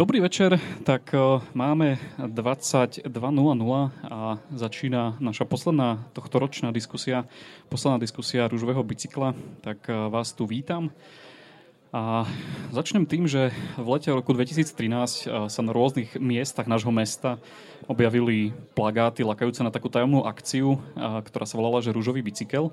Dobrý večer, tak uh, máme 22.00 a začína naša posledná tohtoročná diskusia, posledná diskusia rúžového bicykla, tak uh, vás tu vítam. A začnem tým, že v lete roku 2013 uh, sa na rôznych miestach nášho mesta objavili plagáty lakajúce na takú tajomnú akciu, ktorá sa volala, že Rúžový bicykel.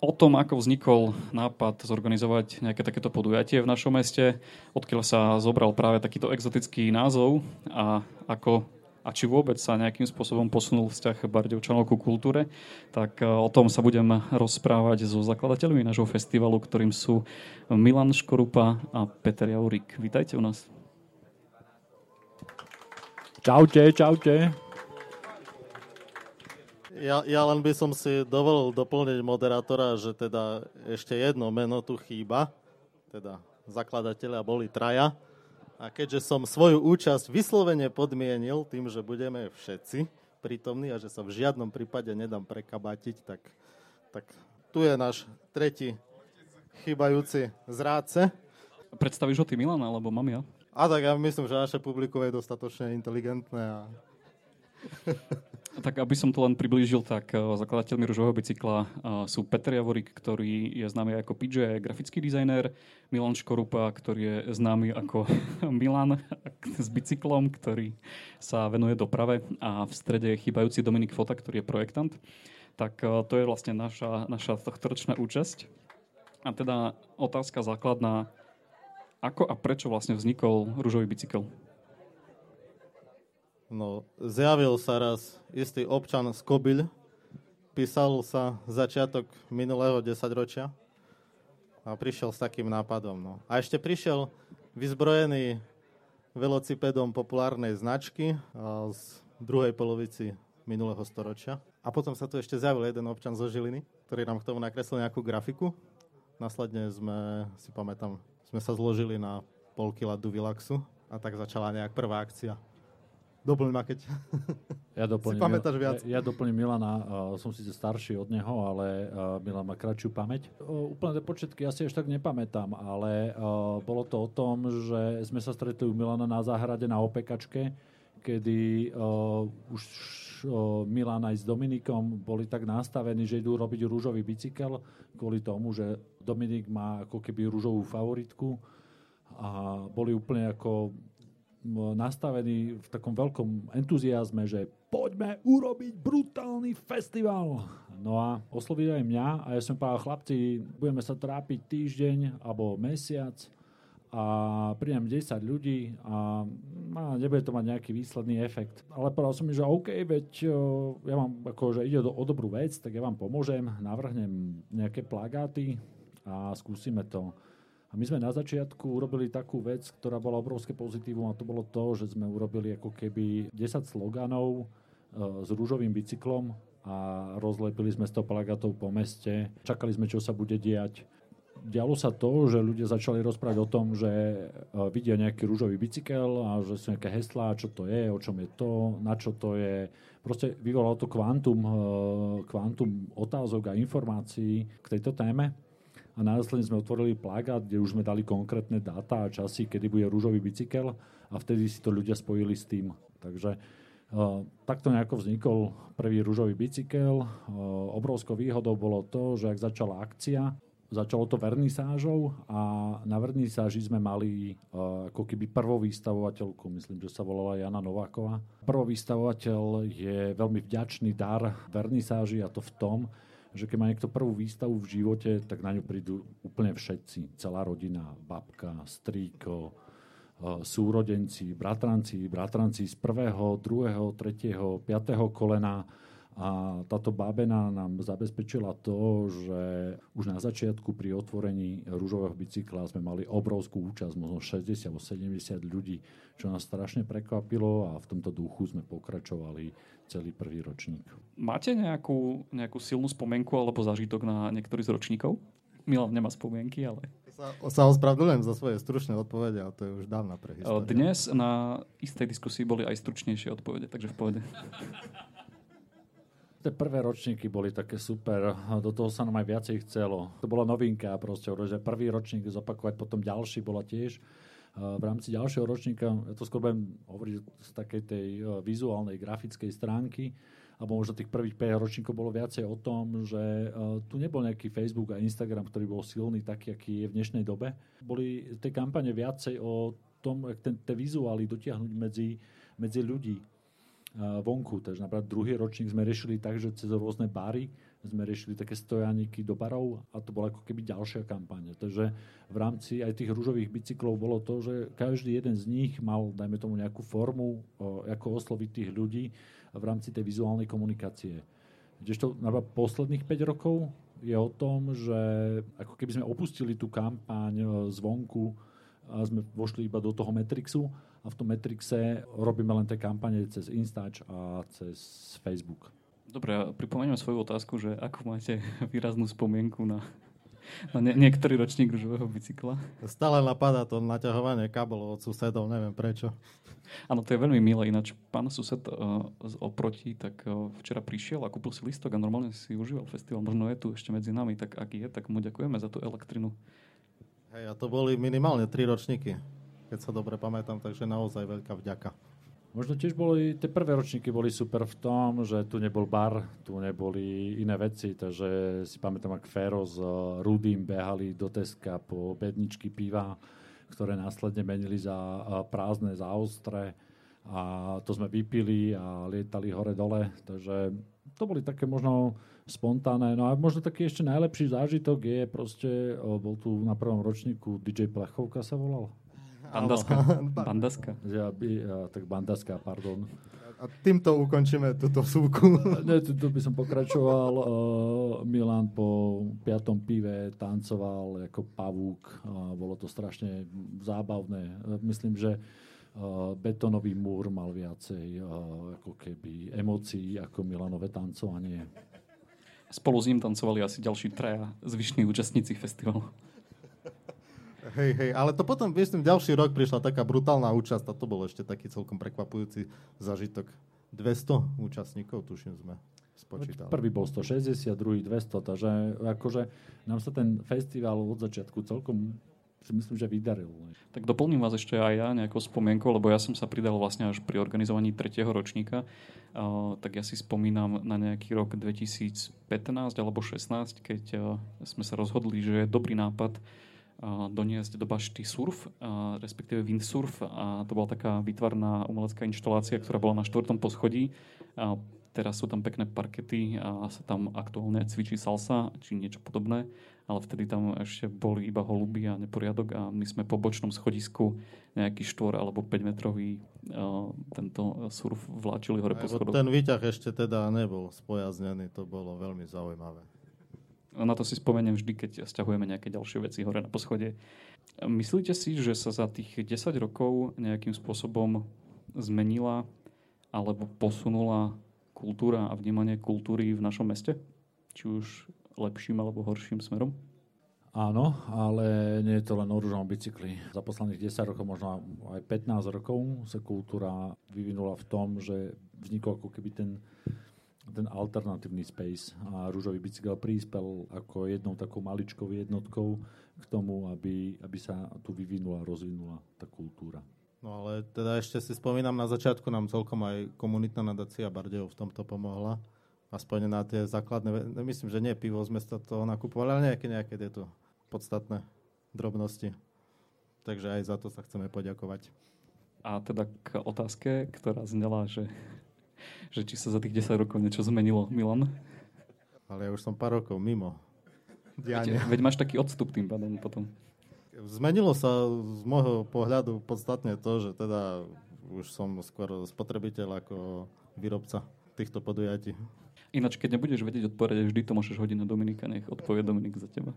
O tom, ako vznikol nápad zorganizovať nejaké takéto podujatie v našom meste, odkiaľ sa zobral práve takýto exotický názov a ako a či vôbec sa nejakým spôsobom posunul vzťah Bardevčanov ku kultúre, tak e, o tom sa budem rozprávať so zakladateľmi nášho festivalu, ktorým sú Milan Škorupa a Peter Jaurik. Vítajte u nás. Čaute, čaute. Ja, ja len by som si dovolil doplniť moderátora, že teda ešte jedno meno tu chýba, teda zakladatelia boli traja. A keďže som svoju účasť vyslovene podmienil tým, že budeme všetci prítomní a že sa v žiadnom prípade nedám prekabatiť, tak, tak tu je náš tretí chýbajúci zrádce. Predstavíš ho ty Milan, alebo mám ja? A tak ja myslím, že naše publikum je dostatočne inteligentné a tak aby som to len priblížil, tak uh, zakladateľmi ružového bicykla uh, sú Peter Javorik, ktorý je známy ako PJ, grafický dizajner, Milan Škorupa, ktorý je známy ako Milan s bicyklom, ktorý sa venuje doprave a v strede je chýbajúci Dominik Fota, ktorý je projektant. Tak uh, to je vlastne naša, naša tohtoročná účasť. A teda otázka základná, ako a prečo vlastne vznikol rúžový bicykel? No, zjavil sa raz istý občan z Kobyľ, písal sa začiatok minulého desaťročia a prišiel s takým nápadom. No. A ešte prišiel vyzbrojený velocipedom populárnej značky z druhej polovici minulého storočia. A potom sa tu ešte zjavil jeden občan zo Žiliny, ktorý nám k tomu nakreslil nejakú grafiku. Následne sme, si pamätám, sme sa zložili na pol kila Duvilaxu a tak začala nejak prvá akcia. Doplň ma, keď ja doplním, si pamätáš viac. Ja, ja doplním Milana, uh, som síce starší od neho, ale uh, Milan má kratšiu pamäť. Uh, úplne početky ja si až tak nepamätám, ale uh, bolo to o tom, že sme sa stretli u Milana na záhrade na opekačke, kedy uh, už uh, Milan aj s Dominikom boli tak nastavení, že idú robiť rúžový bicykel kvôli tomu, že Dominik má ako keby rúžovú favoritku a boli úplne ako nastavení v takom veľkom entuziasme, že poďme urobiť brutálny festival. No a oslovili aj mňa a ja som povedal, chlapci, budeme sa trápiť týždeň alebo mesiac a prídem 10 ľudí a, a nebude to mať nejaký výsledný efekt. Ale povedal som mi, že OK, veď ja mám, ako, že ide o dobrú vec, tak ja vám pomôžem, navrhnem nejaké plagáty a skúsime to. A my sme na začiatku urobili takú vec, ktorá bola obrovské pozitívum a to bolo to, že sme urobili ako keby 10 sloganov e, s rúžovým bicyklom a rozlepili sme 100 plagátov po meste. Čakali sme, čo sa bude diať. Dialo sa to, že ľudia začali rozprávať o tom, že e, vidia nejaký rúžový bicykel a že sú nejaké heslá, čo to je, o čom je to, na čo to je. Proste vyvolalo to kvantum, e, kvantum otázok a informácií k tejto téme a následne sme otvorili plagát, kde už sme dali konkrétne dáta a časy, kedy bude rúžový bicykel a vtedy si to ľudia spojili s tým. Takže uh, takto nejako vznikol prvý rúžový bicykel. Uh, obrovskou výhodou bolo to, že ak začala akcia, začalo to vernisážou a na vernisáži sme mali uh, ako keby prvovýstavovateľku, myslím, že sa volala Jana Nováková. Prvovýstavovateľ je veľmi vďačný dar vernisáži a to v tom, že keď má niekto prvú výstavu v živote, tak na ňu prídu úplne všetci. Celá rodina, babka, strýko, e, súrodenci, bratranci, bratranci z prvého, druhého, tretieho, piatého kolena. A táto bábena nám zabezpečila to, že už na začiatku pri otvorení rúžového bicykla sme mali obrovskú účasť, možno 60 alebo 70 ľudí, čo nás strašne prekvapilo a v tomto duchu sme pokračovali celý prvý ročník. Máte nejakú, nejakú silnú spomienku alebo zažitok na niektorý z ročníkov? Milan nemá spomienky, ale... Sa, sa ospravedlňujem za svoje stručné odpovede, ale to je už dávna prehistória. Dnes na istej diskusii boli aj stručnejšie odpovede, takže v pohode. Tie prvé ročníky boli také super, do toho sa nám aj viacej chcelo. To bola novinka proste, že prvý ročník zopakovať, potom ďalší bola tiež v rámci ďalšieho ročníka, ja to skôr budem hovoriť z takej tej vizuálnej, grafickej stránky, alebo možno tých prvých 5 ročníkov bolo viacej o tom, že tu nebol nejaký Facebook a Instagram, ktorý bol silný, taký, aký je v dnešnej dobe. Boli tie kampane viacej o tom, jak ten, tie vizuály dotiahnuť medzi, medzi ľudí vonku. Takže napríklad druhý ročník sme riešili tak, že cez rôzne bary sme riešili také stojániky do barov a to bola ako keby ďalšia kampaň. Takže v rámci aj tých rúžových bicyklov bolo to, že každý jeden z nich mal, dajme tomu, nejakú formu, ako osloviť tých ľudí v rámci tej vizuálnej komunikácie. Kdežto napríklad posledných 5 rokov je o tom, že ako keby sme opustili tú kampaň zvonku a sme vošli iba do toho Matrixu a v tom Matrixe robíme len tie kampane cez Instač a cez Facebook. Dobre, pripomeniem svoju otázku, že ako máte výraznú spomienku na, na nie, niektorý ročník ružového bicykla? Stále napadá to naťahovanie kabelov od susedov, neviem prečo. Áno, to je veľmi milé. Ináč pán sused uh, oproti, tak uh, včera prišiel a kúpil si listok a normálne si užíval festival. Možno je tu ešte medzi nami, tak ak je, tak mu ďakujeme za tú elektrinu. Hej, a to boli minimálne tri ročníky, keď sa dobre pamätám, takže naozaj veľká vďaka. Možno tiež boli, tie prvé ročníky boli super v tom, že tu nebol bar, tu neboli iné veci, takže si pamätám, ak Fero s uh, Rudým behali do Teska po bedničky piva, ktoré následne menili za uh, prázdne, za ostré a to sme vypili a lietali hore-dole, takže to boli také možno spontánne. No a možno taký ešte najlepší zážitok je proste, bol tu na prvom ročníku DJ Plechovka sa volal. Bandaska. Bandaska. Ja, ja, tak bandaska, pardon. A týmto ukončíme túto súku. Ne, tu, tu by som pokračoval. Uh, Milan po piatom pive tancoval ako pavúk. Uh, bolo to strašne zábavné. Uh, myslím, že uh, betonový múr mal viacej uh, ako keby emócií ako Milanové tancovanie. Spolu s ním tancovali asi ďalší traja zvyšní účastníci festivalu. Hej, hej, ale to potom, myslím, ďalší rok prišla taká brutálna účasť a to bol ešte taký celkom prekvapujúci zažitok. 200 účastníkov, tuším, sme spočítali. Prvý bol 160, druhý 200, takže akože nám sa ten festival od začiatku celkom si myslím, že vydaril. Tak doplním vás ešte aj ja nejakou spomienkou, lebo ja som sa pridal vlastne až pri organizovaní tretieho ročníka. Uh, tak ja si spomínam na nejaký rok 2015 alebo 16, keď uh, sme sa rozhodli, že je dobrý nápad doniesť do bašty surf, respektíve windsurf. A to bola taká výtvarná umelecká inštalácia, ktorá bola na štvrtom poschodí. A teraz sú tam pekné parkety a sa tam aktuálne cvičí salsa, či niečo podobné. Ale vtedy tam ešte boli iba holuby a neporiadok a my sme po bočnom schodisku nejaký štvor alebo 5 metrový tento surf vláčili hore po schodoch. Ten výťah ešte teda nebol spojaznený, to bolo veľmi zaujímavé. Na to si spomeniem vždy, keď stiahujeme nejaké ďalšie veci hore na poschodie. Myslíte si, že sa za tých 10 rokov nejakým spôsobom zmenila alebo posunula kultúra a vnímanie kultúry v našom meste? Či už lepším alebo horším smerom? Áno, ale nie je to len o rúžovom bicykli. Za posledných 10 rokov, možno aj 15 rokov sa kultúra vyvinula v tom, že vznikol ako keby ten ten alternatívny space a rúžový bicykel prispel ako jednou takou maličkou jednotkou k tomu, aby, aby sa tu vyvinula, rozvinula tá kultúra. No ale teda ešte si spomínam, na začiatku nám celkom aj komunitná nadácia Bardejov v tomto pomohla. Aspoň na tie základné, myslím, že nie pivo z mesta to nakupovali, ale nejaké, nejaké tieto podstatné drobnosti. Takže aj za to sa chceme poďakovať. A teda k otázke, ktorá znela, že že či sa za tých 10 rokov niečo zmenilo, Milan? Ale ja už som pár rokov mimo. Veď, veď máš taký odstup tým pádom potom. Zmenilo sa z môjho pohľadu podstatne to, že teda už som skôr spotrebiteľ ako výrobca týchto podujatí. Ináč, keď nebudeš vedieť odpovedať, vždy to môžeš hodiť na Dominika, nech odpovie Dominik za teba.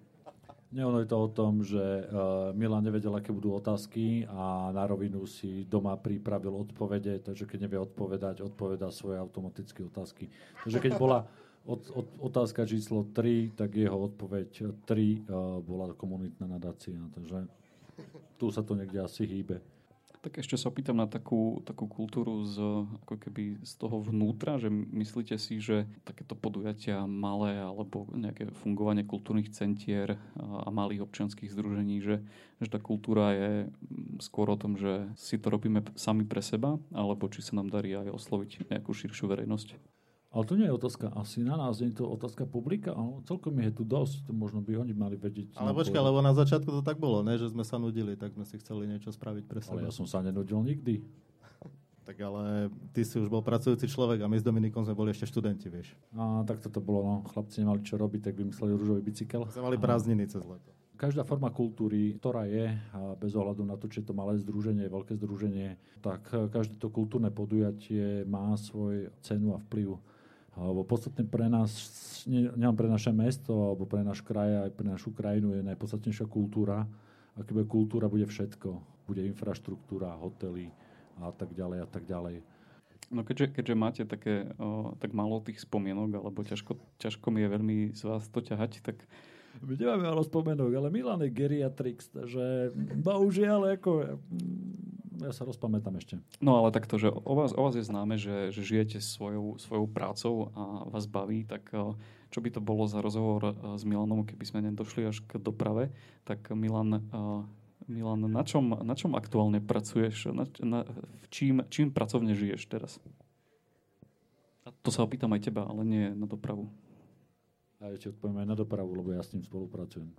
Nie, ono je to o tom, že uh, Milan nevedel, aké budú otázky a na rovinu si doma pripravil odpovede, takže keď nevie odpovedať, odpovedá svoje automatické otázky. Takže keď bola od, od, otázka číslo 3, tak jeho odpoveď 3 uh, bola komunitná nadácia, takže tu sa to niekde asi hýbe. Tak ešte sa opýtam na takú, takú kultúru z, ako keby z toho vnútra, že myslíte si, že takéto podujatia malé alebo nejaké fungovanie kultúrnych centier a malých občianských združení, že, že tá kultúra je skôr o tom, že si to robíme sami pre seba, alebo či sa nám darí aj osloviť nejakú širšiu verejnosť? Ale to nie je otázka asi na nás, nie je to otázka publika, ale celkom je tu dosť, to možno by oni mali vedieť. Ale počkaj, lebo na začiatku to tak bolo, ne? že sme sa nudili, tak sme si chceli niečo spraviť pre seba. Ale ja som sa nenudil nikdy. Tak ale ty si už bol pracujúci človek a my s Dominikom sme boli ešte študenti, vieš. A tak toto bolo, no. Chlapci nemali čo robiť, tak vymysleli rúžový bicykel. Sme mali prázdniny cez leto. Každá forma kultúry, ktorá je, bez ohľadu na to, či je to malé združenie, veľké združenie, tak každé to kultúrne podujatie má svoj cenu a vplyv alebo podstatne pre nás, nielen pre naše mesto, alebo pre náš kraj, aj pre našu krajinu je najpodstatnejšia kultúra. A keby kultúra, bude všetko. Bude infraštruktúra, hotely a tak ďalej a tak ďalej. No keďže, keďže máte také, o, tak málo tých spomienok, alebo ťažko, ťažko mi je veľmi z vás to ťahať, tak my nemáme málo spomenok, ale Milan je geriatrix, takže bohužiaľ, ako, ja sa rozpamätám ešte. No ale takto, že o vás, o vás je známe, že, že žijete svojou, svojou prácou a vás baví, tak eh, čo by to bolo za rozhovor eh, s Milanom, keby sme nedošli až k doprave, tak Milan, eh, Milan na, čom, na čom aktuálne pracuješ? Na, na, čím, čím pracovne žiješ teraz? A to sa opýtam aj teba, ale nie na dopravu. A ja ti odpoviem aj na dopravu, lebo ja s ním spolupracujem.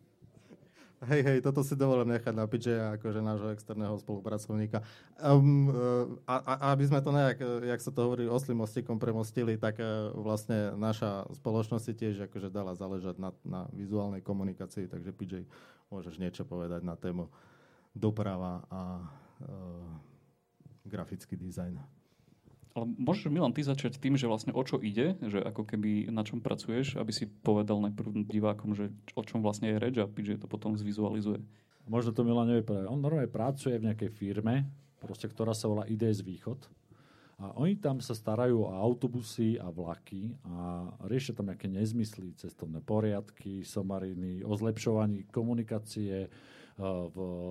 Hej, hej, toto si dovolím nechať na PJ akože nášho externého spolupracovníka. Um, a, a, aby sme to nejak, jak sa to hovorí, oslým mostikom premostili, tak uh, vlastne naša spoločnosť tiež akože dala záležať na, na vizuálnej komunikácii, takže PJ, môžeš niečo povedať na tému doprava a uh, grafický dizajn. Ale môžeš, Milan, ty začať tým, že vlastne o čo ide, že ako keby na čom pracuješ, aby si povedal najprv divákom, že o čom vlastne je reč a že to potom zvizualizuje. Možno to Milan nevie povedať. On normálne pracuje v nejakej firme, proste, ktorá sa volá IDS Východ. A oni tam sa starajú o autobusy a vlaky a riešia tam nejaké nezmysly, cestovné poriadky, somariny, o zlepšovaní komunikácie uh,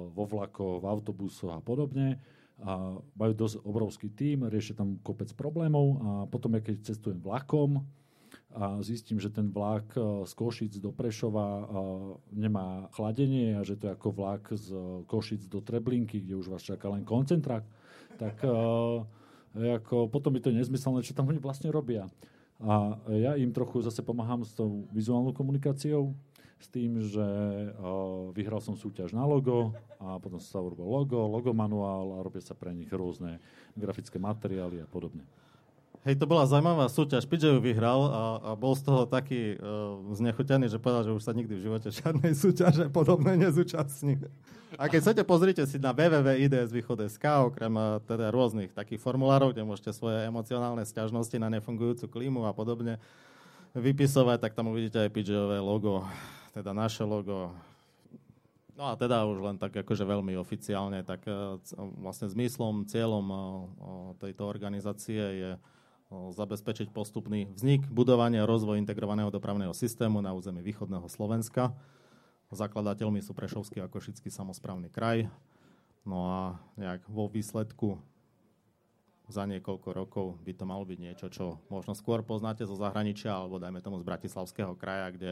vo vlakoch, v autobusoch a podobne a majú dosť obrovský tím, riešia tam kopec problémov a potom, ja keď cestujem vlakom a zistím, že ten vlak e, z Košic do Prešova e, nemá chladenie a že to je ako vlak z Košic do Treblinky, kde už vás čaká len koncentrák, tak e, ako, potom je to nezmyselné, čo tam oni vlastne robia. A ja im trochu zase pomáham s tou vizuálnou komunikáciou, s tým, že vyhral som súťaž na logo a potom sa urobil logo, logo manuál a robia sa pre nich rôzne grafické materiály a podobne. Hej, to bola zaujímavá súťaž. PJ ju vyhral a, a bol z toho taký uh, znechutený, že povedal, že už sa nikdy v živote žiadnej súťaže podobné nezúčastní. A keď chcete, pozrite si na www.ids.sk, okrem uh, teda rôznych takých formulárov, kde môžete svoje emocionálne sťažnosti na nefungujúcu klímu a podobne vypisovať, tak tam uvidíte aj PJ-ové logo teda naše logo. No a teda už len tak akože veľmi oficiálne, tak e, vlastne zmyslom, cieľom e, tejto organizácie je zabezpečiť postupný vznik, budovanie a rozvoj integrovaného dopravného systému na území východného Slovenska. Zakladateľmi sú Prešovský a Košický samozprávny kraj. No a nejak vo výsledku za niekoľko rokov by to malo byť niečo, čo možno skôr poznáte zo zahraničia, alebo dajme tomu z Bratislavského kraja, kde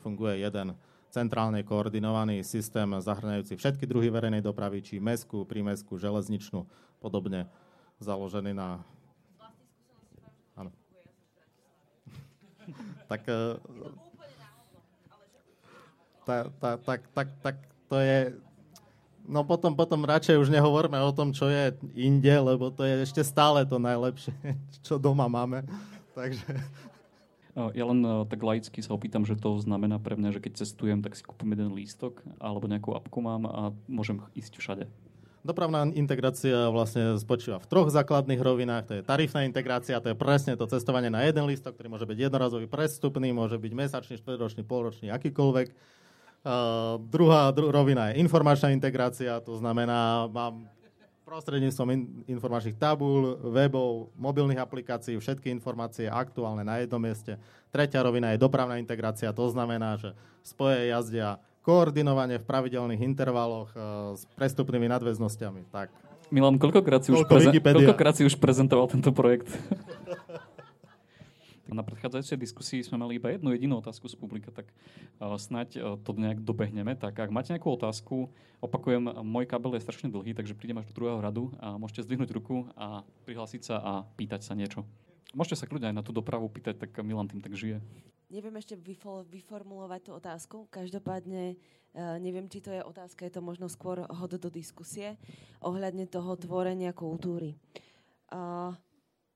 funguje jeden centrálne koordinovaný systém zahrňajúci všetky druhy verejnej dopravy, či mestskú, prímestskú, železničnú, podobne založený na... Áno. tak, eh, tak, tak, tak, tak, tak to je... No potom, potom radšej už nehovorme o tom, čo je inde, lebo to je ešte stále to najlepšie, čo doma máme. Takže ja len tak laicky sa opýtam, že to znamená pre mňa, že keď cestujem, tak si kúpim jeden lístok alebo nejakú apku mám a môžem ísť všade. Dopravná integrácia vlastne spočíva v troch základných rovinách. To je tarifná integrácia, to je presne to cestovanie na jeden lístok, ktorý môže byť jednorazový prestupný, môže byť mesačný, štvrťročný, polročný, akýkoľvek. Uh, druhá dru- rovina je informačná integrácia, to znamená, mám prostredníctvom in, informačných tabúl, webov, mobilných aplikácií, všetky informácie aktuálne na jednom mieste. Tretia rovina je dopravná integrácia, to znamená, že spoje jazdia koordinovanie v pravidelných intervaloch uh, s prestupnými nadväznosťami. Tak Milan, koľkokrát si, už, prezen- koľkokrát si už prezentoval tento projekt? Na predchádzajúcej diskusii sme mali iba jednu jedinú otázku z publika, tak uh, snáď uh, to nejak dobehneme. Tak ak máte nejakú otázku, opakujem, môj kabel je strašne dlhý, takže prídem až do druhého radu a môžete zdvihnúť ruku a prihlásiť sa a pýtať sa niečo. Môžete sa kľudne aj na tú dopravu pýtať, tak Milan tým tak žije. Neviem ešte vyformulovať tú otázku. Každopádne uh, neviem, či to je otázka, je to možno skôr hod do diskusie ohľadne toho tvorenia kultúry. Uh,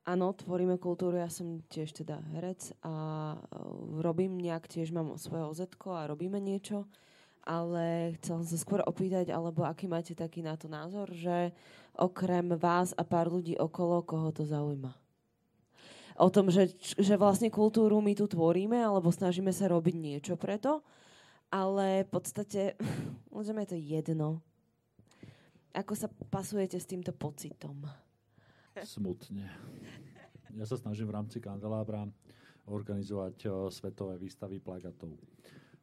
Áno, tvoríme kultúru, ja som tiež teda herec a e, robím nejak, tiež mám svoje oz a robíme niečo, ale chcel som sa skôr opýtať, alebo aký máte taký na to názor, že okrem vás a pár ľudí okolo, koho to zaujíma? O tom, že, že vlastne kultúru my tu tvoríme, alebo snažíme sa robiť niečo preto, ale v podstate, môžeme je to jedno. Ako sa pasujete s týmto pocitom? Smutne. Ja sa snažím v rámci kandelábra organizovať uh, svetové výstavy plagatov.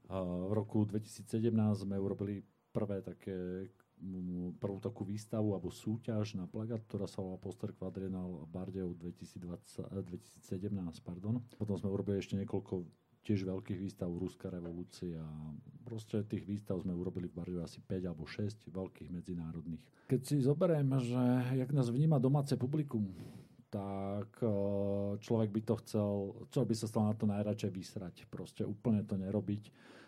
Uh, v roku 2017 sme urobili prvé také prvú takú výstavu alebo súťaž na plagát, ktorá sa volá Poster Quadrenal Bardejov 2020, 2017. Pardon. Potom sme urobili ešte niekoľko tiež veľkých výstav Ruská revolúcia. Proste tých výstav sme urobili v Bardiu asi 5 alebo 6 veľkých medzinárodných. Keď si zoberiem, že jak nás vníma domáce publikum, tak e, človek by to chcel, človek by sa stal na to najradšej vysrať. Proste úplne to nerobiť,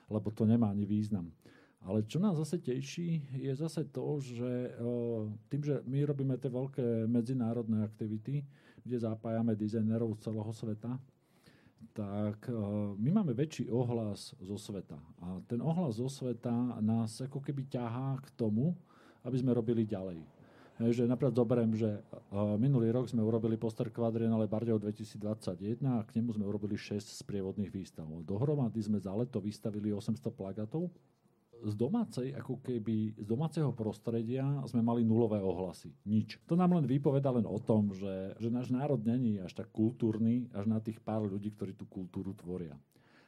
lebo to nemá ani význam. Ale čo nás zase teší, je zase to, že e, tým, že my robíme tie veľké medzinárodné aktivity, kde zapájame dizajnerov z celého sveta, tak e, my máme väčší ohlas zo sveta. A ten ohlas zo sveta nás ako keby ťahá k tomu, aby sme robili ďalej. Že napríklad zoberiem, že minulý rok sme urobili poster Quadriennale Bardejov 2021 a k nemu sme urobili 6 sprievodných výstav. Dohromady sme za leto vystavili 800 plagátov. Z domácej, ako keby z domáceho prostredia sme mali nulové ohlasy. Nič. To nám len vypoveda len o tom, že, že náš národ není až tak kultúrny, až na tých pár ľudí, ktorí tú kultúru tvoria.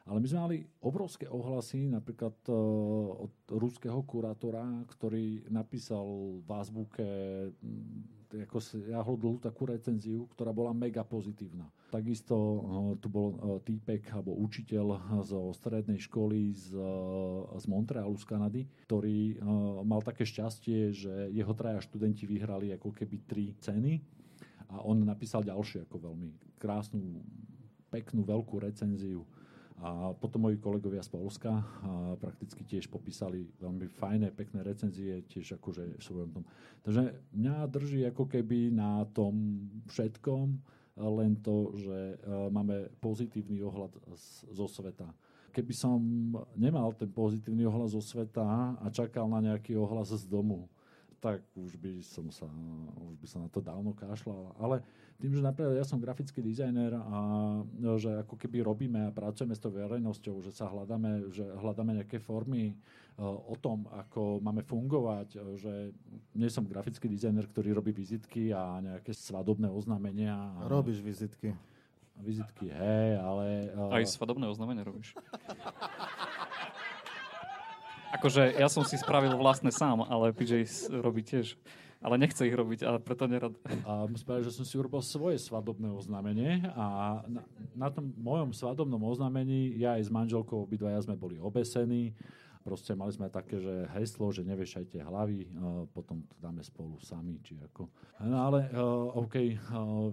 Ale my sme mali obrovské ohlasy, napríklad uh, od ruského kurátora, ktorý napísal v azbuke ako ja dlhú takú recenziu, ktorá bola mega pozitívna. Takisto uh, tu bol uh, týpek alebo učiteľ zo strednej školy z, uh, z Montrealu z Kanady, ktorý uh, mal také šťastie, že jeho traja študenti vyhrali ako keby tri ceny a on napísal ďalšie ako veľmi krásnu, peknú, veľkú recenziu a potom moji kolegovia z Polska prakticky tiež popísali veľmi fajné, pekné recenzie, tiež akože v svojom tom. Takže mňa drží ako keby na tom všetkom len to, že e, máme pozitívny ohľad zo sveta. Keby som nemal ten pozitívny ohľad zo sveta a čakal na nejaký ohlas z domu, tak už by som sa, už by som na to dávno kašľal. Ale tým, že napríklad ja som grafický dizajner a že ako keby robíme a pracujeme s tou verejnosťou, že sa hľadáme, že hľadáme nejaké formy e, o tom, ako máme fungovať, e, že nie som grafický dizajner, ktorý robí vizitky a nejaké svadobné oznámenia. A... Robíš vizitky. Vizitky, hej, ale... E, Aj svadobné oznámenia robíš. akože ja som si spravil vlastné sám, ale PJ robí tiež ale nechce ich robiť, ale preto nerad. A musím že som si urobil svoje svadobné oznámenie a na, na tom mojom svadobnom oznámení ja aj s manželkou obidvaja sme boli obesení. Proste mali sme také, že heslo, že nevešajte hlavy, potom to dáme spolu sami, či ako. No ale, OK,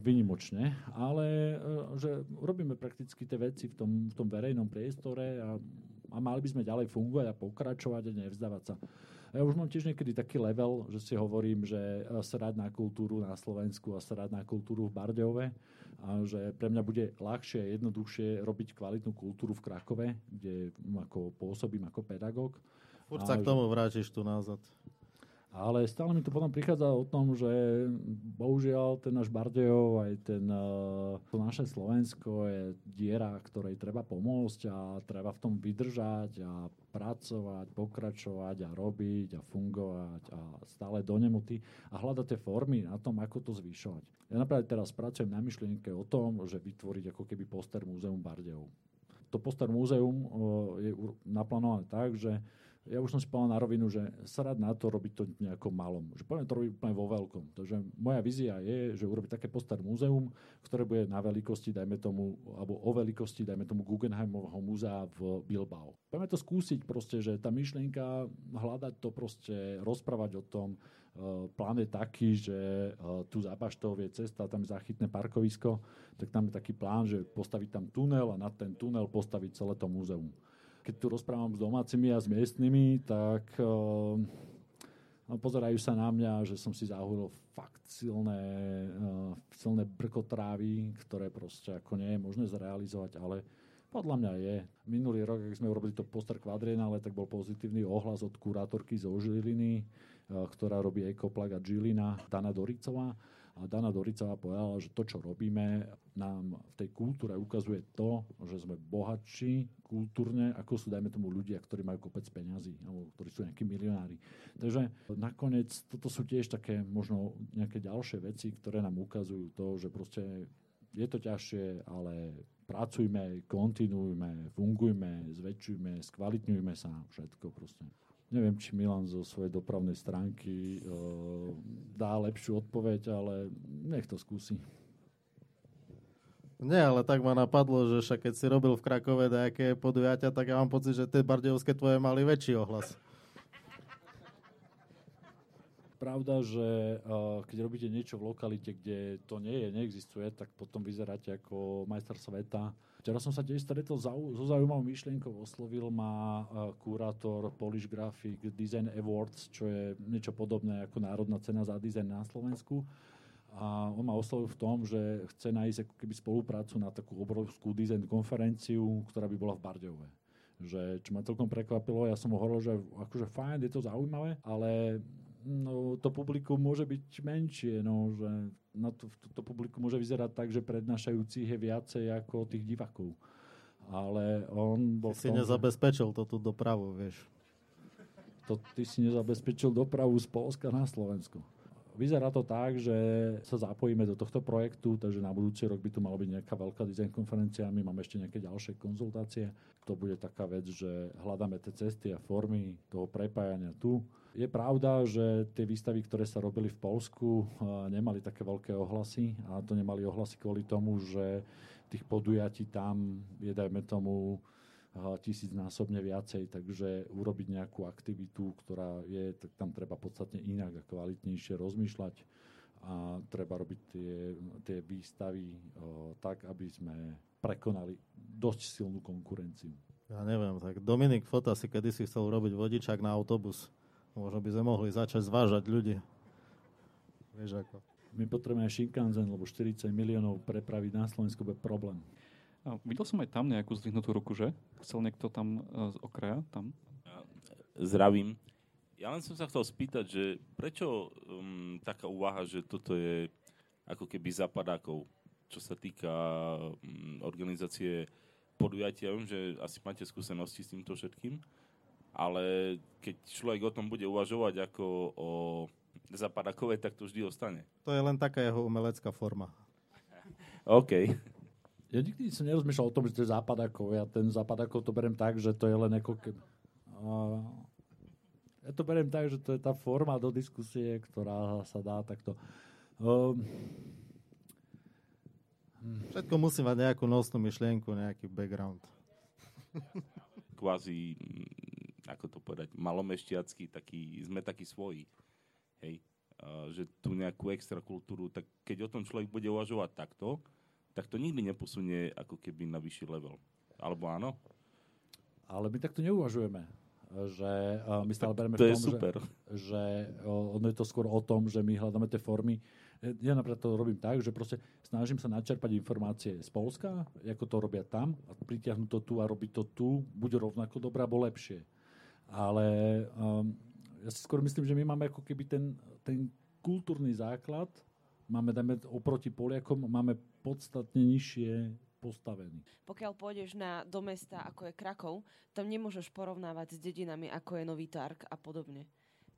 vynimočne, ale že robíme prakticky tie veci v tom, v tom verejnom priestore a, a mali by sme ďalej fungovať a pokračovať a nevzdávať sa. Ja už mám tiež niekedy taký level, že si hovorím, že e, srať na kultúru na Slovensku a srať na kultúru v Bardejove a že pre mňa bude ľahšie a jednoduchšie robiť kvalitnú kultúru v Krakove, kde ako pôsobím ako pedagóg. Furt sa k tomu vrátiš tu nazad. Ale stále mi to potom prichádza o tom, že bohužiaľ ten náš Bardejov, aj ten, eh, to naše Slovensko je diera, ktorej treba pomôcť a treba v tom vydržať a pracovať, pokračovať a robiť a fungovať a stále do nemoty a hľadať tie formy na tom, ako to zvyšovať. Ja napríklad teraz pracujem na myšlienke o tom, že vytvoriť ako keby poster Múzeum Bardejov. To poster múzeum eh, je naplánované tak, že ja už som si povedal na rovinu, že sa rád na to robiť to nejakom malom. Že poviem to robiť úplne vo veľkom. Takže moja vízia je, že urobiť také poster múzeum, ktoré bude na veľkosti, dajme tomu, alebo o veľkosti, dajme tomu Guggenheimovho múzea v Bilbao. Poďme to skúsiť proste, že tá myšlienka, hľadať to proste, rozprávať o tom, Uh, plán je taký, že uh, tu za Baštou je cesta, tam je zachytné parkovisko, tak tam je taký plán, že postaviť tam tunel a na ten tunel postaviť celé to múzeum keď tu rozprávam s domácimi a s miestnymi, tak uh, pozerajú sa na mňa, že som si zahulil fakt silné, uh, silné brkotrávy, ktoré proste ako nie je možné zrealizovať, ale podľa mňa je. Minulý rok, keď sme urobili to poster kvadrienale, tak bol pozitívny ohlas od kurátorky zo Žiliny, uh, ktorá robí Ekoplag a Žilina, Dana Doricová Dana Doricová povedala, že to, čo robíme, nám v tej kultúre ukazuje to, že sme bohatší kultúrne, ako sú, dajme tomu, ľudia, ktorí majú kopec peňazí, alebo ktorí sú nejakí milionári. Takže nakoniec toto sú tiež také možno nejaké ďalšie veci, ktoré nám ukazujú to, že proste je to ťažšie, ale pracujme, kontinuujme, fungujme, zväčšujme, skvalitňujme sa, všetko proste. Neviem, či Milan zo svojej dopravnej stránky uh, dá lepšiu odpoveď, ale nech to skúsi. Nie, ale tak ma napadlo, že však keď si robil v Krakove nejaké podujatia, tak ja mám pocit, že tie bardejovské tvoje mali väčší ohlas. Pravda, že keď robíte niečo v lokalite, kde to nie je, neexistuje, tak potom vyzeráte ako majster sveta Včera som sa tiež stretol so zaujímavou myšlienkou. Oslovil ma kurátor Polish Graphic Design Awards, čo je niečo podobné ako národná cena za dizajn na Slovensku. A on ma oslovil v tom, že chce nájsť ako keby spoluprácu na takú obrovskú design konferenciu, ktorá by bola v Bardejove že čo ma celkom prekvapilo, ja som ho hovoril, že akože fajn, je to zaujímavé, ale no, to publikum môže byť menšie, no, že no, to, to, to publikum môže vyzerať tak, že prednášajúcich je viacej ako tých divákov. Ale on bol... Ty si tom, nezabezpečil to tú dopravu, vieš. To, ty si nezabezpečil dopravu z Polska na Slovensko. Vyzerá to tak, že sa zapojíme do tohto projektu, takže na budúci rok by tu mala byť nejaká veľká design konferencia, my máme ešte nejaké ďalšie konzultácie. To bude taká vec, že hľadáme tie cesty a formy toho prepájania tu je pravda, že tie výstavy, ktoré sa robili v Polsku, nemali také veľké ohlasy a to nemali ohlasy kvôli tomu, že tých podujatí tam je, dajme tomu, tisícnásobne viacej, takže urobiť nejakú aktivitu, ktorá je, tak tam treba podstatne inak a kvalitnejšie rozmýšľať a treba robiť tie, tie výstavy o, tak, aby sme prekonali dosť silnú konkurenciu. Ja neviem, tak Dominik Fota si kedysi chcel robiť vodičák na autobus. Možno by sme mohli začať zvážať ľudí. Vieš ako. My potrebujeme Shinkansen, lebo 40 miliónov prepraviť na Slovensku bude problém. A videl som aj tam nejakú zdvihnutú ruku, že? Chcel niekto tam uh, z okraja? Tam? Zdravím. Ja len som sa chcel spýtať, že prečo um, taká úvaha, že toto je ako keby zapadákov, čo sa týka um, organizácie podujatia. Viem, že asi máte skúsenosti s týmto všetkým ale keď človek o tom bude uvažovať ako o zapadakové, tak to vždy ostane. To je len taká jeho umelecká forma. OK. Ja nikdy som nerozmýšľal o tom, že to je západakov. Ja ten západakov to beriem tak, že to je len ako keby... Uh, ja to beriem tak, že to je tá forma do diskusie, ktorá sa dá takto... Um, Všetko musí mať nejakú nosnú myšlienku, nejaký background. Kvázi ako to povedať, malomešťacký, taký, sme takí svoji. Hej. A, že tu nejakú extra kultúru, tak keď o tom človek bude uvažovať takto, tak to nikdy neposunie ako keby na vyšší level. Alebo áno? Ale my takto neuvažujeme. Že my stále bereme to v tom, je super. že, že ono je to skôr o tom, že my hľadáme tie formy. Ja napríklad to robím tak, že proste snažím sa načerpať informácie z Polska, ako to robia tam a pritiahnuť to tu a robiť to tu, bude rovnako dobré alebo lepšie. Ale um, ja si skôr myslím, že my máme ako keby ten, ten kultúrny základ, máme, dajme, oproti Poliakom, máme podstatne nižšie postavený. Pokiaľ pôjdeš na, do mesta, ako je Krakov, tam nemôžeš porovnávať s dedinami, ako je Nový Tark a podobne.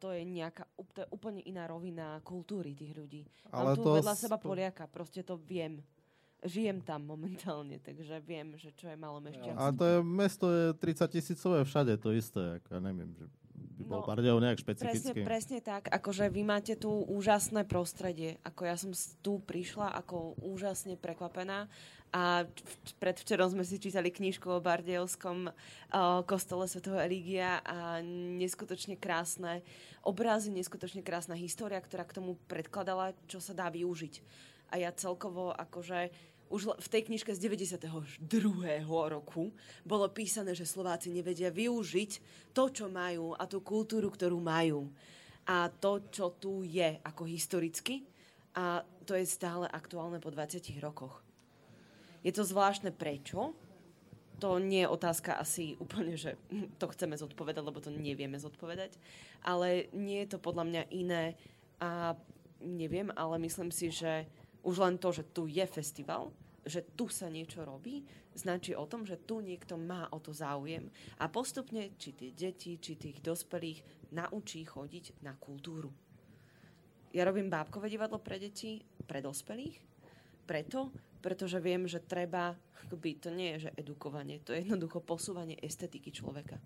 To je nejaká to je úplne iná rovina kultúry tých ľudí. Ale Mám tu to vedľa seba Poliaka, proste to viem. Žijem tam momentálne, takže viem, že čo je Malomešťan. A to je, mesto je 30 tisícové všade, to isté. Ako, ja neviem, že by bol no, Bardejov nejak špecifický. Presne, presne tak, akože vy máte tu úžasné prostredie. Ako ja som tu prišla ako úžasne prekvapená a predvčerom sme si čítali knižku o Bardejovskom uh, kostole Sv. Eligia a neskutočne krásne obrazy, neskutočne krásna história, ktorá k tomu predkladala, čo sa dá využiť. A ja celkovo akože už v tej knižke z 92. roku bolo písané, že Slováci nevedia využiť to, čo majú a tú kultúru, ktorú majú. A to, čo tu je ako historicky. A to je stále aktuálne po 20 rokoch. Je to zvláštne prečo. To nie je otázka asi úplne, že to chceme zodpovedať, lebo to nevieme zodpovedať. Ale nie je to podľa mňa iné. A neviem, ale myslím si, že už len to, že tu je festival, že tu sa niečo robí, značí o tom, že tu niekto má o to záujem. A postupne, či tie deti, či tých dospelých, naučí chodiť na kultúru. Ja robím bábkové divadlo pre deti, pre dospelých, preto, pretože viem, že treba, akoby to nie je, že edukovanie, to je jednoducho posúvanie estetiky človeka.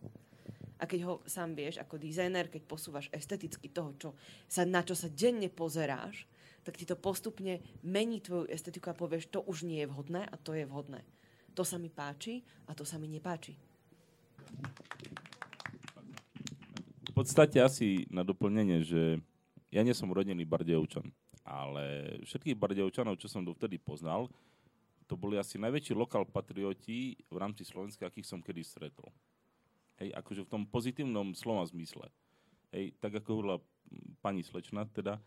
A keď ho sám vieš ako dizajner, keď posúvaš esteticky toho, čo sa, na čo sa denne pozeráš, tak ti to postupne mení tvoju estetiku a povieš, to už nie je vhodné a to je vhodné. To sa mi páči a to sa mi nepáči. V podstate asi na doplnenie, že ja nie som rodený Bardejovčan ale všetkých Bardejovčanov, čo som dovtedy poznal, to boli asi najväčší lokál patrioti v rámci Slovenska, akých som kedy stretol. Hej, akože v tom pozitívnom slova zmysle. Hej, tak ako hovorila pani Slečna, teda,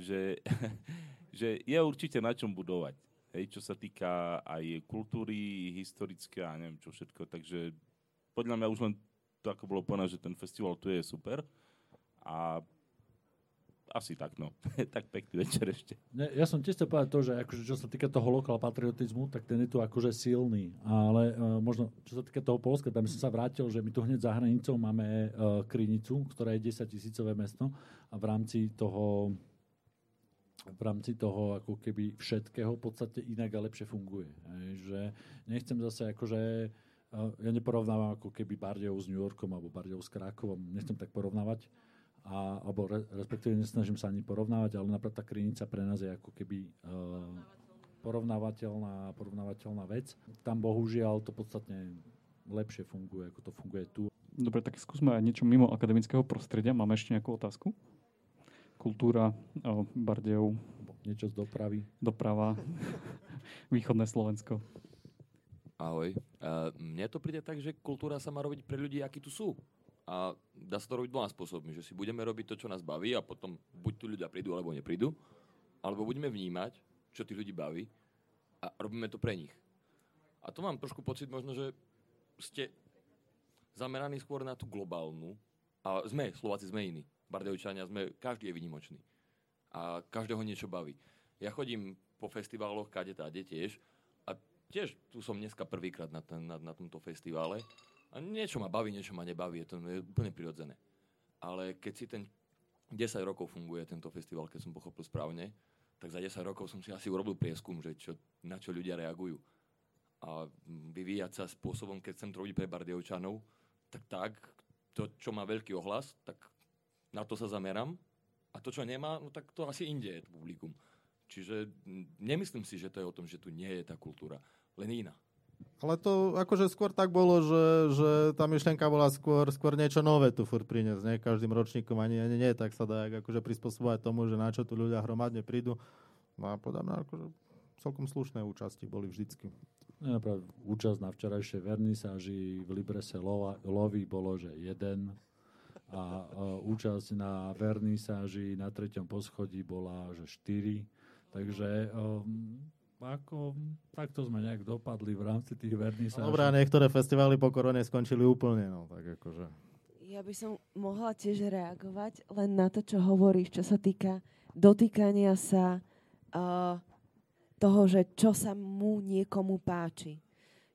že, že je určite na čom budovať. Hej, čo sa týka aj kultúry, historické a neviem čo všetko. Takže podľa mňa už len to, ako bolo povedané, že ten festival tu je super. A asi tak, no. tak pekný večer ešte. Ne, ja som tiež chcel povedať to, že akože, čo sa týka toho lokal patriotizmu, tak ten je tu akože silný. Ale uh, možno, čo sa týka toho Polska, tam som sa vrátil, že my tu hneď za hranicou máme uh, Krinicu, ktorá je 10 tisícové mesto a v rámci toho v rámci toho ako keby všetkého v podstate inak a lepšie funguje. Hej, že nechcem zase akože ja neporovnávam ako keby Bardejov s New Yorkom alebo Bardejov s Krakovom, nechcem tak porovnávať, a, alebo re, respektíve nesnažím sa ani porovnávať, ale napríklad tá krinica pre nás je ako keby uh, porovnávateľná, porovnávateľná vec. Tam bohužiaľ to podstatne lepšie funguje, ako to funguje tu. Dobre, tak skúsme aj niečo mimo akademického prostredia. Máme ešte nejakú otázku? Kultúra, o, Bardejov. Niečo z dopravy. Doprava. Východné Slovensko. Ahoj. Uh, mne to príde tak, že kultúra sa má robiť pre ľudí, akí tu sú. A dá sa to robiť dvoma spôsobmi, že si budeme robiť to, čo nás baví a potom buď tu ľudia prídu, alebo neprídu, alebo budeme vnímať, čo tých ľudí baví a robíme to pre nich. A to mám trošku pocit možno, že ste zameraní skôr na tú globálnu a sme, Slováci sme iní. Bardejovčania sme, každý je vynimočný. A každého niečo baví. Ja chodím po festivaloch, kade tá tiež, a tiež tu som dneska prvýkrát na, na, na tomto festivale a niečo ma baví, niečo ma nebaví, je to je úplne prirodzené. Ale keď si ten 10 rokov funguje tento festival, keď som pochopil správne, tak za 10 rokov som si asi urobil prieskum, že čo, na čo ľudia reagujú. A vyvíjať sa spôsobom, keď chcem to robiť pre Bardejovčanov, tak tak, to, čo má veľký ohlas, tak na to sa zamerám. A to, čo nemá, no tak to asi inde je to publikum. Čiže nemyslím si, že to je o tom, že tu nie je tá kultúra, len iná. Ale to akože skôr tak bolo, že, že tá myšlienka bola skôr, skôr niečo nové tu furt priniesť, nie? Každým ročníkom ani, ani nie, tak sa dá akože prispôsobovať tomu, že na čo tu ľudia hromadne prídu. No a podľa mňa akože celkom slušné účasti boli vždycky. Napríklad účasť na včerajšej vernisáži v Librese Lovi bolo, že jeden a, účasť na vernisáži na treťom poschodí bola, že štyri. Takže um, ako, takto sme nejak dopadli v rámci tých vernisáží. Dobre, a niektoré festivály po korone skončili úplne, no tak akože. Ja by som mohla tiež reagovať len na to, čo hovoríš, čo sa týka dotýkania sa uh, toho, že čo sa mu niekomu páči.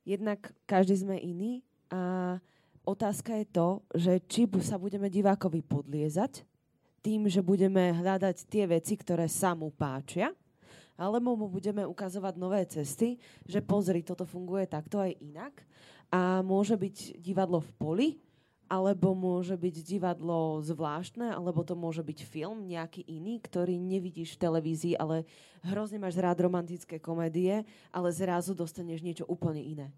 Jednak každý sme iný a otázka je to, že či sa budeme divákovi podliezať tým, že budeme hľadať tie veci, ktoré sa mu páčia, Alebo mu budeme ukazovať nové cesty, že pozri, toto funguje takto aj inak. A môže byť divadlo v poli, alebo môže byť divadlo zvláštne, alebo to môže byť film nejaký iný, ktorý nevidíš v televízii, ale hrozne máš rád romantické komédie, ale zrazu dostaneš niečo úplne iné.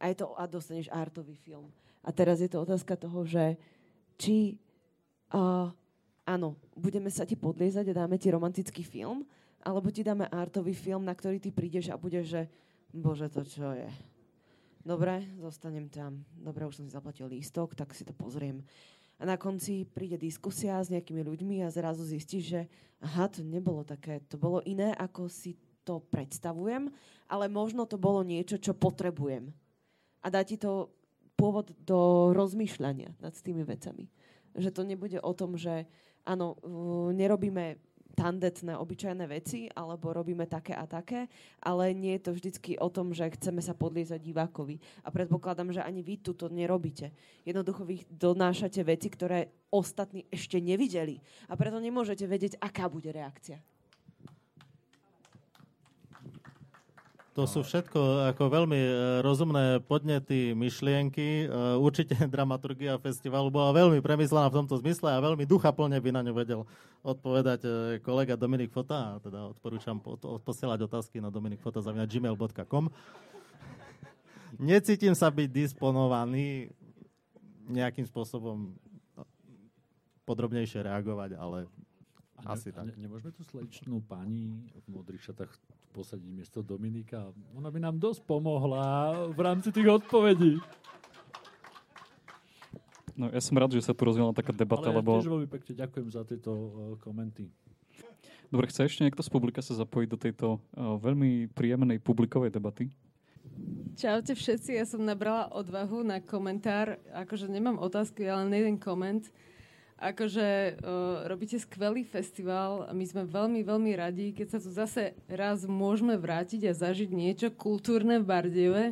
A, je to, a dostaneš artový film. A teraz je to otázka toho, že či uh, áno, budeme sa ti podliezať a dáme ti romantický film, alebo ti dáme artový film, na ktorý ty prídeš a budeš, že bože, to čo je? Dobre, zostanem tam. Dobre, už som si zaplatil lístok, tak si to pozriem. A na konci príde diskusia s nejakými ľuďmi a zrazu zistíš, že aha, to nebolo také, to bolo iné, ako si to predstavujem, ale možno to bolo niečo, čo potrebujem. A dá ti to pôvod do rozmýšľania nad tými vecami. Že to nebude o tom, že áno, nerobíme tandetné, obyčajné veci, alebo robíme také a také, ale nie je to vždycky o tom, že chceme sa podliezať divákovi. A predpokladám, že ani vy tu to nerobíte. Jednoducho vy donášate veci, ktoré ostatní ešte nevideli. A preto nemôžete vedieť, aká bude reakcia. To sú všetko ako veľmi e, rozumné podnety, myšlienky. E, určite dramaturgia festivalu bola veľmi premyslená v tomto zmysle a veľmi duchaplne by na ňu vedel odpovedať e, kolega Dominik Fota. A teda odporúčam posielať otázky na dominikfota.gmail.com. Necítim sa byť disponovaný nejakým spôsobom podrobnejšie reagovať, ale a Asi ne, tak. Ne, nemôžeme tu slečnú pani v modrých šatách posadiť miesto Dominika? Ona by nám dosť pomohla v rámci tých odpovedí. No ja som rád, že sa tu rozvinula taká debata, Ale lebo... tiež veľmi pekne ďakujem za tieto uh, komenty. Dobre, chce ešte niekto z publika sa zapojiť do tejto uh, veľmi príjemnej publikovej debaty? Čaute všetci, ja som nabrala odvahu na komentár, akože nemám otázky, ale jeden koment akože uh, robíte skvelý festival my sme veľmi, veľmi radi, keď sa tu zase raz môžeme vrátiť a zažiť niečo kultúrne v Bardejove,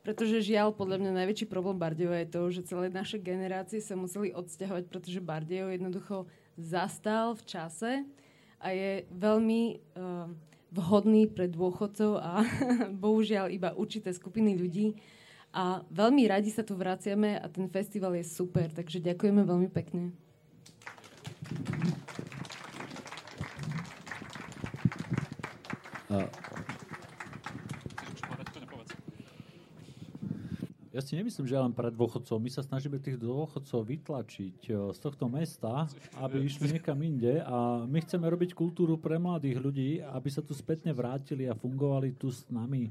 pretože žiaľ, podľa mňa najväčší problém Bardejova je to, že celé naše generácie sa museli odsťahovať, pretože Bardejov jednoducho zastal v čase a je veľmi uh, vhodný pre dôchodcov a bohužiaľ iba určité skupiny ľudí. A veľmi radi sa tu vraciame a ten festival je super, takže ďakujeme veľmi pekne. Ja si nemyslím, že len pre dôchodcov. My sa snažíme tých dôchodcov vytlačiť e, z tohto mesta, aby išli niekam inde a my chceme robiť kultúru pre mladých ľudí, aby sa tu spätne vrátili a fungovali tu s nami.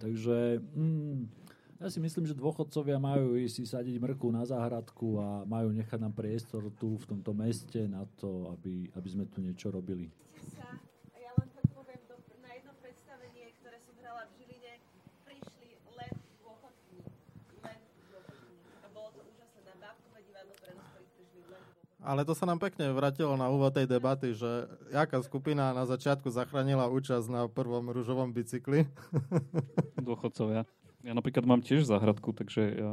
Takže mm, ja si myslím, že dôchodcovia majú ísť si sadiť mrku na záhradku a majú nechať nám priestor tu v tomto meste na to, aby, aby sme tu niečo robili. Ja len tak poviem, do, na jedno predstavenie, ktoré som hrala v Žiline, prišli len dôchodky. Len dôchodky. A bolo to úžasné na bábkové divadlo pre nás, prišli len ale to sa nám pekne vrátilo na úvod tej debaty, že jaká skupina na začiatku zachránila účasť na prvom rúžovom bicykli. Dôchodcovia. Ja napríklad mám tiež záhradku, takže ja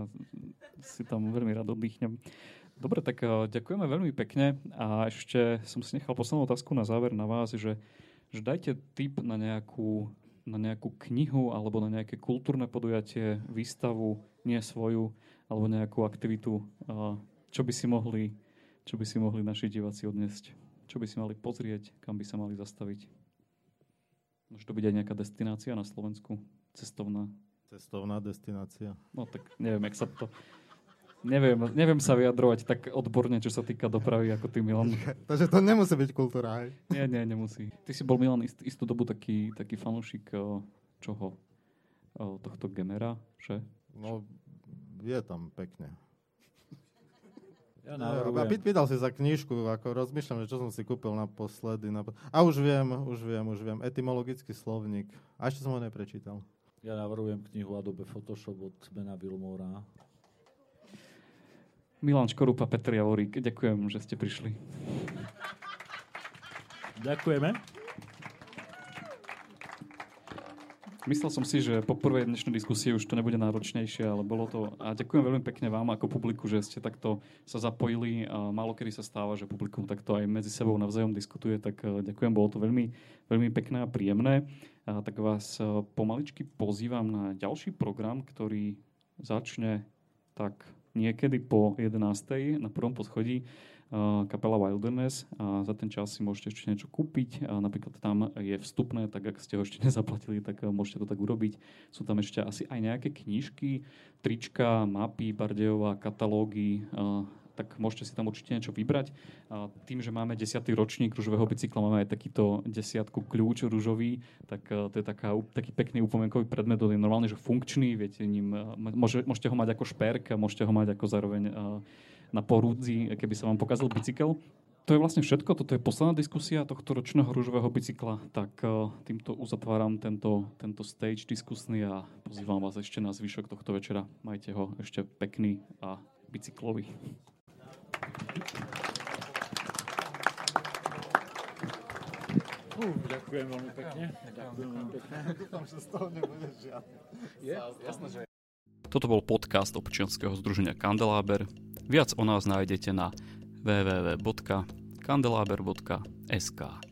si tam veľmi rád oddychnem. Dobre, tak eh, ďakujeme veľmi pekne a ešte som si nechal poslednú otázku na záver na vás, že, že dajte tip na nejakú, na nejakú knihu alebo na nejaké kultúrne podujatie, výstavu, nie svoju, alebo nejakú aktivitu, eh, čo by si mohli, čo by si mohli naši diváci odniesť. Čo by si mali pozrieť, kam by sa mali zastaviť. Môže to byť aj nejaká destinácia na Slovensku, cestovná. Cestovná destinácia. No tak neviem, jak sa to... Neviem, neviem sa vyjadrovať tak odborne, čo sa týka dopravy, ako ty, Milan. Takže to nemusí byť kultúra, hej? Nie, nie, nemusí. Ty si bol, Milan, ist, istú dobu taký, taký fanúšik čoho? Tohto genera, že? No, je tam pekne. Ja navrhujem. Vydal si za knižku, ako rozmýšľam, že čo som si kúpil naposledy. A už viem, už viem, už viem. Etymologický slovník. A ešte som ho neprečítal. Ja navrhujem knihu Adobe Photoshop od Bena Wilmora. Milan Škorupa, Petr Javorík, ďakujem, že ste prišli. Ďakujeme. Myslel som si, že po prvej dnešnej diskusii už to nebude náročnejšie, ale bolo to... A ďakujem veľmi pekne vám ako publiku, že ste takto sa zapojili. A málo kedy sa stáva, že publikum takto aj medzi sebou navzájom diskutuje, tak e, ďakujem, bolo to veľmi, veľmi pekné a príjemné. A tak vás e, pomaličky pozývam na ďalší program, ktorý začne tak niekedy po 11. na prvom poschodí kapela Wilderness a za ten čas si môžete ešte niečo kúpiť. A napríklad tam je vstupné, tak ak ste ho ešte nezaplatili, tak môžete to tak urobiť. Sú tam ešte asi aj nejaké knižky, trička, mapy, Bardejová, katalógy, tak môžete si tam určite niečo vybrať. Tým, že máme 10. ročník rúžového bicykla, máme aj takýto desiatku kľúč rúžový, tak to je taká, taký pekný upomienkový predmet, je normálne, že funkčný, viete, ním, môže, môžete ho mať ako šperk môžete ho mať ako zároveň na porúdzi, keby sa vám pokazil bicykel. To je vlastne všetko, toto je posledná diskusia tohto ročného rúžového bicykla, tak týmto uzatváram tento, tento stage diskusný a pozývam vás ešte na zvyšok tohto večera. Majte ho ešte pekný a bicyklový. Uh, ďakujem veľmi pekne. Ďakujem veľmi pekne. Dúfam, že z toho nebude žiadne. Je, jasné, že toto bol podcast občianského združenia Kandeláber. Viac o nás nájdete na www.kandelaber.sk.